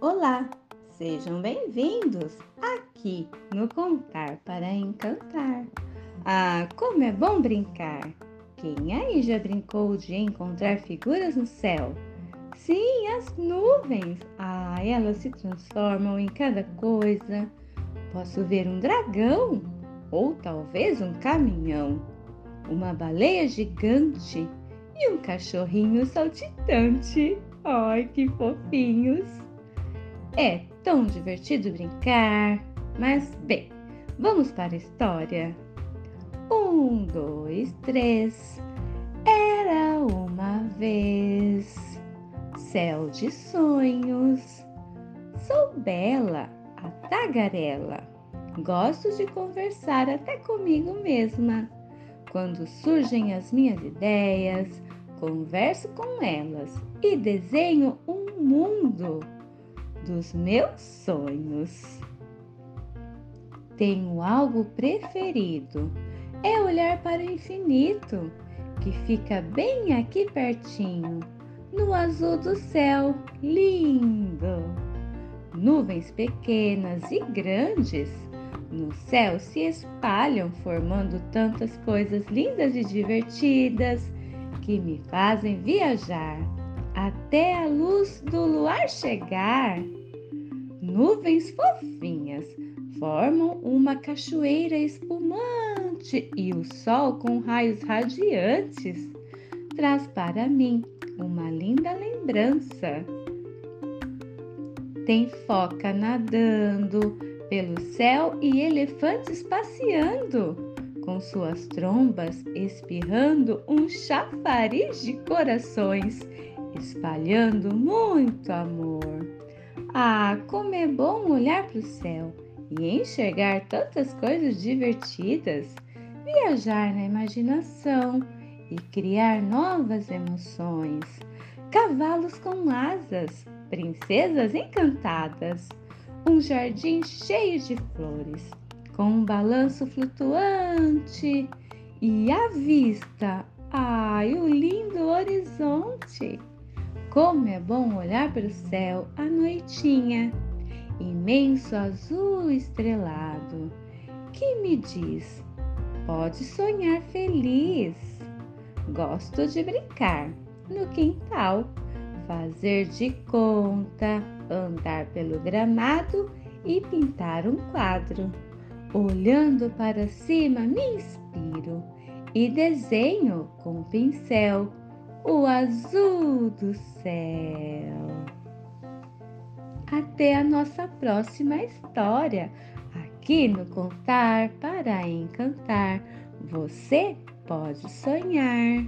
Olá, sejam bem-vindos aqui no Contar para Encantar. Ah, como é bom brincar! Quem aí já brincou de encontrar figuras no céu? Sim, as nuvens! Ah, elas se transformam em cada coisa. Posso ver um dragão ou talvez um caminhão, uma baleia gigante e um cachorrinho saltitante. Ai, que fofinhos! É tão divertido brincar, mas bem, vamos para a história. Um, dois, três. Era uma vez céu de sonhos. Sou bela, a tagarela. Gosto de conversar até comigo mesma. Quando surgem as minhas ideias, converso com elas e desenho um mundo dos meus sonhos. Tenho algo preferido, é olhar para o infinito, que fica bem aqui pertinho, no azul do céu, lindo. Nuvens pequenas e grandes no céu se espalham, formando tantas coisas lindas e divertidas que me fazem viajar até a luz do luar chegar. Nuvens fofinhas formam uma cachoeira espumante e o sol com raios radiantes traz para mim uma linda lembrança. Tem foca nadando pelo céu e elefantes passeando com suas trombas espirrando um chafariz de corações, espalhando muito amor. Ah, como é bom olhar para o céu e enxergar tantas coisas divertidas, viajar na imaginação e criar novas emoções. Cavalos com asas, princesas encantadas, um jardim cheio de flores com um balanço flutuante e à vista, ai, o lindo! Como é bom olhar para o céu à noitinha, imenso azul estrelado, que me diz: pode sonhar feliz. Gosto de brincar no quintal, fazer de conta, andar pelo gramado e pintar um quadro. Olhando para cima, me inspiro e desenho com pincel o azul do céu. Até a nossa próxima história, aqui no Contar para Encantar. Você pode sonhar.